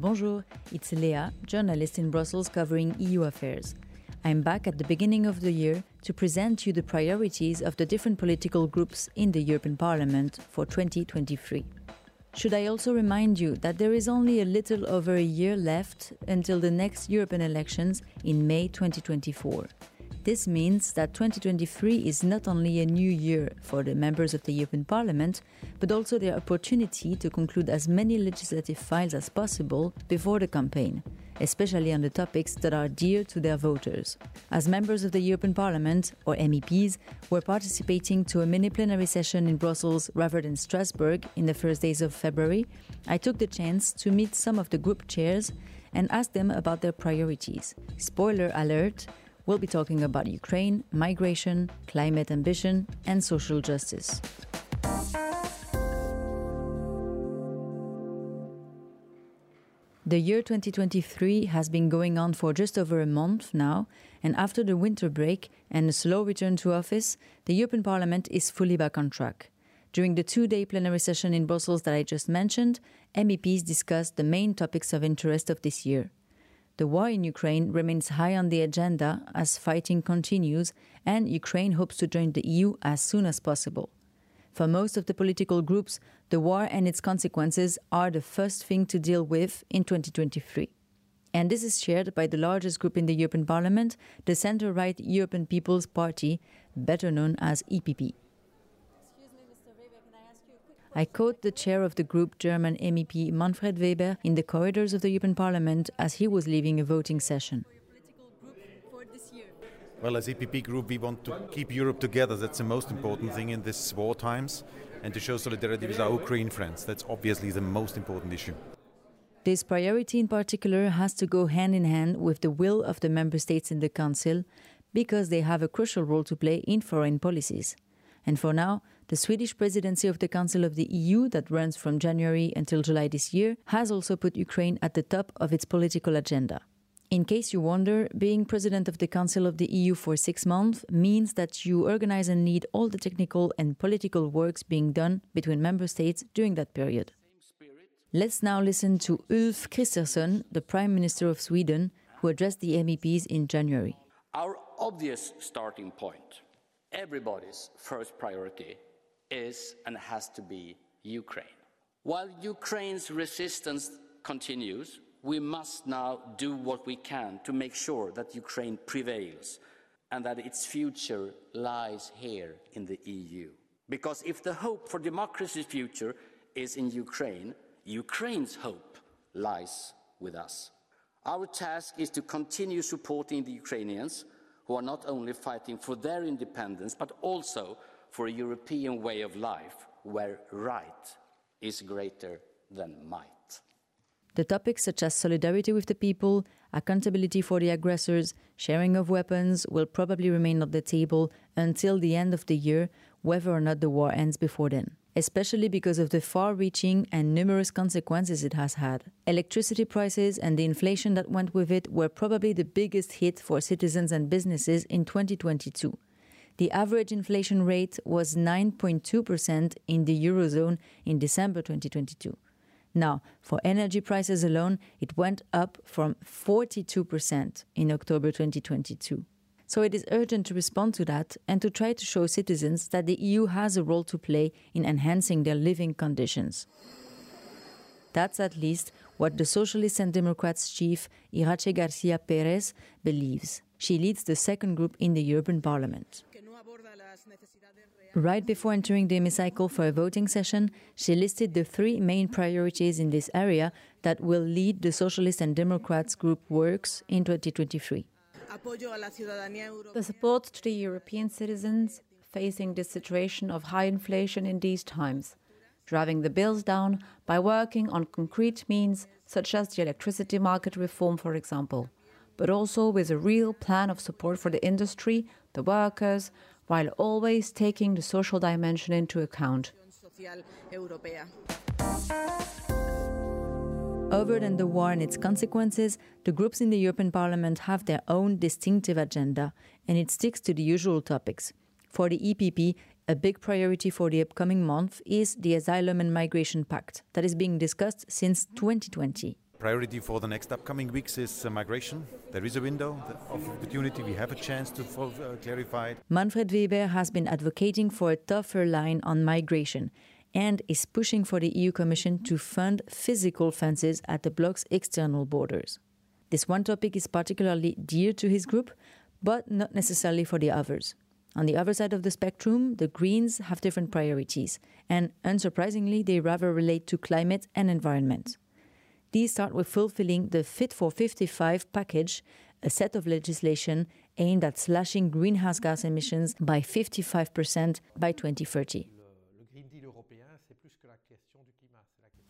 Bonjour, it's Léa, journalist in Brussels covering EU affairs. I'm back at the beginning of the year to present you the priorities of the different political groups in the European Parliament for 2023. Should I also remind you that there is only a little over a year left until the next European elections in May 2024. This means that 2023 is not only a new year for the members of the European Parliament, but also their opportunity to conclude as many legislative files as possible before the campaign, especially on the topics that are dear to their voters. As members of the European Parliament, or MEPs, were participating to a mini plenary session in Brussels rather than Strasbourg in the first days of February, I took the chance to meet some of the group chairs and ask them about their priorities. Spoiler alert, we'll be talking about Ukraine, migration, climate ambition, and social justice. The year 2023 has been going on for just over a month now, and after the winter break and a slow return to office, the European Parliament is fully back on track. During the two day plenary session in Brussels that I just mentioned, MEPs discussed the main topics of interest of this year. The war in Ukraine remains high on the agenda as fighting continues, and Ukraine hopes to join the EU as soon as possible. For most of the political groups, the war and its consequences are the first thing to deal with in 2023. And this is shared by the largest group in the European Parliament, the centre right European People's Party, better known as EPP. I quote the chair of the group, German MEP Manfred Weber, in the corridors of the European Parliament as he was leaving a voting session. Well, as EPP Group, we want to keep Europe together. That's the most important thing in these war times, and to show solidarity with our Ukraine friends. That's obviously the most important issue. This priority in particular has to go hand in hand with the will of the member states in the Council, because they have a crucial role to play in foreign policies. And for now, the Swedish presidency of the Council of the EU, that runs from January until July this year, has also put Ukraine at the top of its political agenda. In case you wonder, being president of the Council of the EU for six months means that you organize and lead all the technical and political works being done between member states during that period. Let's now listen to Ulf Kristersson, the Prime Minister of Sweden, who addressed the MEPs in January. Our obvious starting point, everybody's first priority, is and has to be Ukraine. While Ukraine's resistance continues, we must now do what we can to make sure that Ukraine prevails and that its future lies here in the EU. Because if the hope for democracy's future is in Ukraine, Ukraine's hope lies with us. Our task is to continue supporting the Ukrainians who are not only fighting for their independence, but also for a European way of life where right is greater than might. The topics such as solidarity with the people, accountability for the aggressors, sharing of weapons will probably remain on the table until the end of the year, whether or not the war ends before then. Especially because of the far reaching and numerous consequences it has had. Electricity prices and the inflation that went with it were probably the biggest hit for citizens and businesses in 2022. The average inflation rate was 9.2% in the Eurozone in December 2022. Now, for energy prices alone, it went up from 42% in October 2022. So it is urgent to respond to that and to try to show citizens that the EU has a role to play in enhancing their living conditions. That's at least what the Socialists and Democrats chief, Iratxe Garcia Pérez, believes. She leads the second group in the European Parliament. Right before entering the hemicycle for a voting session, she listed the three main priorities in this area that will lead the Socialist and Democrats group works in 2023. The support to the European citizens facing this situation of high inflation in these times, driving the bills down by working on concrete means such as the electricity market reform, for example, but also with a real plan of support for the industry, the workers, while always taking the social dimension into account. Other than the war and its consequences, the groups in the European Parliament have their own distinctive agenda, and it sticks to the usual topics. For the EPP, a big priority for the upcoming month is the Asylum and Migration Pact that is being discussed since 2020. Priority for the next upcoming weeks is uh, migration. There is a window of opportunity. We have a chance to uh, clarify it. Manfred Weber has been advocating for a tougher line on migration and is pushing for the EU Commission to fund physical fences at the bloc's external borders. This one topic is particularly dear to his group, but not necessarily for the others. On the other side of the spectrum, the Greens have different priorities, and unsurprisingly, they rather relate to climate and environment. These start with fulfilling the Fit for 55 package, a set of legislation aimed at slashing greenhouse gas emissions by 55% by 2030.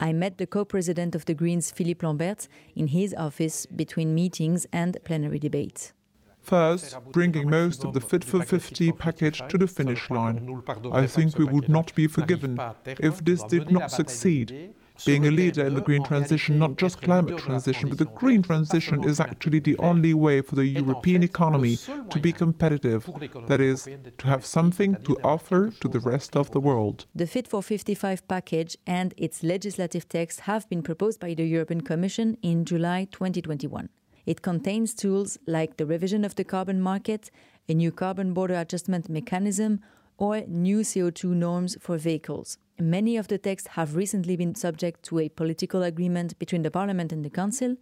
I met the co-president of the Greens, Philippe Lamberts, in his office between meetings and plenary debates. First, bringing most of the Fit for 50 package to the finish line. I think we would not be forgiven if this did not succeed being a leader in the green transition, not just climate transition, but the green transition is actually the only way for the European economy to be competitive. That is, to have something to offer to the rest of the world. The Fit for 55 package and its legislative text have been proposed by the European Commission in July 2021. It contains tools like the revision of the carbon market, a new carbon border adjustment mechanism, or new CO2 norms for vehicles. Many of the texts have recently been subject to a political agreement between the Parliament and the Council,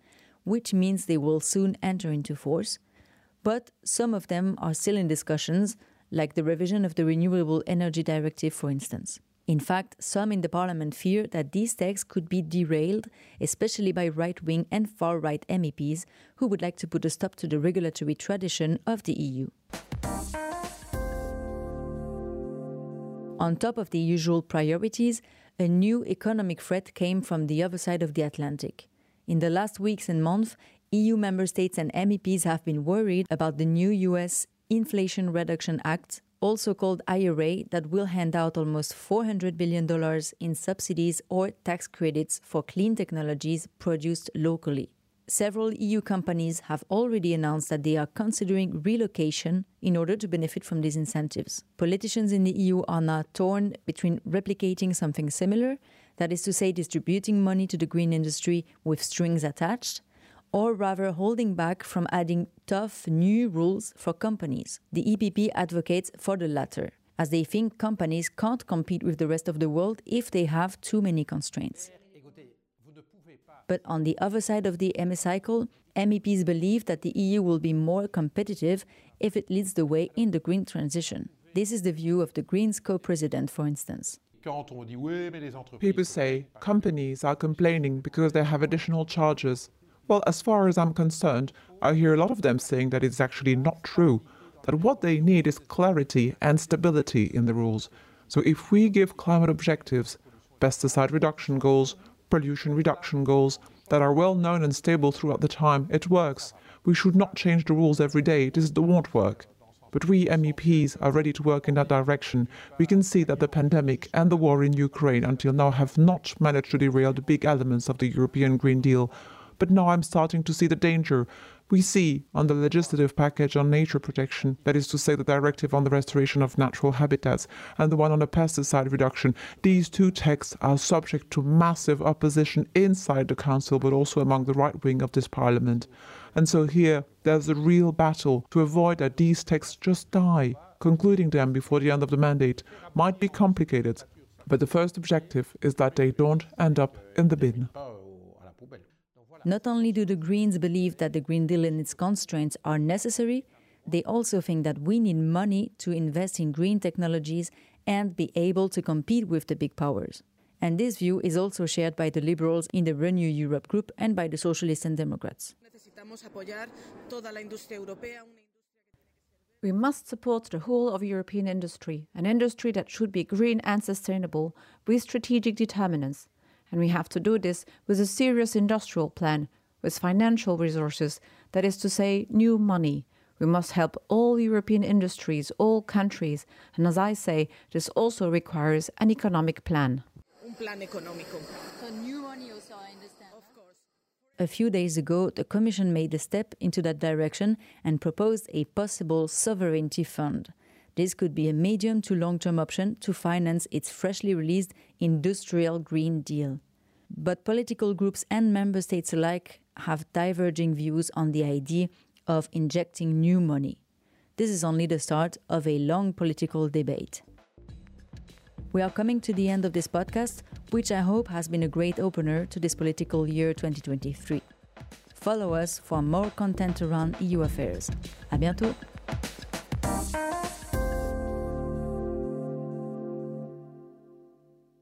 which means they will soon enter into force. But some of them are still in discussions, like the revision of the Renewable Energy Directive, for instance. In fact, some in the Parliament fear that these texts could be derailed, especially by right wing and far right MEPs who would like to put a stop to the regulatory tradition of the EU. On top of the usual priorities, a new economic threat came from the other side of the Atlantic. In the last weeks and months, EU member states and MEPs have been worried about the new US Inflation Reduction Act, also called IRA, that will hand out almost $400 billion in subsidies or tax credits for clean technologies produced locally several EU companies have already announced that they are considering relocation in order to benefit from these incentives. Politicians in the EU are now torn between replicating something similar, that is to say, distributing money to the green industry with strings attached, or rather holding back from adding tough new rules for companies. The EPP advocates for the latter, as they think companies can't compete with the rest of the world if they have too many constraints. But on the other side of the hemicycle, MEPs believe that the EU will be more competitive if it leads the way in the green transition. This is the view of the Greens co president, for instance. People say companies are complaining because they have additional charges. Well, as far as I'm concerned, I hear a lot of them saying that it's actually not true, that what they need is clarity and stability in the rules. So if we give climate objectives, pesticide reduction goals, pollution reduction goals that are well known and stable throughout the time, it works. We should not change the rules every day. This won't work. But we MEPs are ready to work in that direction. We can see that the pandemic and the war in Ukraine until now have not managed to derail the big elements of the European Green Deal. But now I'm starting to see the danger we see on the legislative package on nature protection, that is to say, the directive on the restoration of natural habitats, and the one on the pesticide reduction, these two texts are subject to massive opposition inside the Council, but also among the right wing of this Parliament. And so here, there's a real battle to avoid that these texts just die. Concluding them before the end of the mandate might be complicated, but the first objective is that they don't end up in the bin. Not only do the Greens believe that the Green Deal and its constraints are necessary, they also think that we need money to invest in green technologies and be able to compete with the big powers. And this view is also shared by the Liberals in the Renew Europe group and by the Socialists and Democrats. We must support the whole of European industry, an industry that should be green and sustainable, with strategic determinants and we have to do this with a serious industrial plan, with financial resources, that is to say, new money. We must help all European industries, all countries, and as I say, this also requires an economic plan. A few days ago, the Commission made a step into that direction and proposed a possible sovereignty fund. This could be a medium to long term option to finance its freshly released Industrial Green Deal. But political groups and member states alike have diverging views on the idea of injecting new money. This is only the start of a long political debate. We are coming to the end of this podcast, which I hope has been a great opener to this political year 2023. Follow us for more content around EU affairs. À bientôt!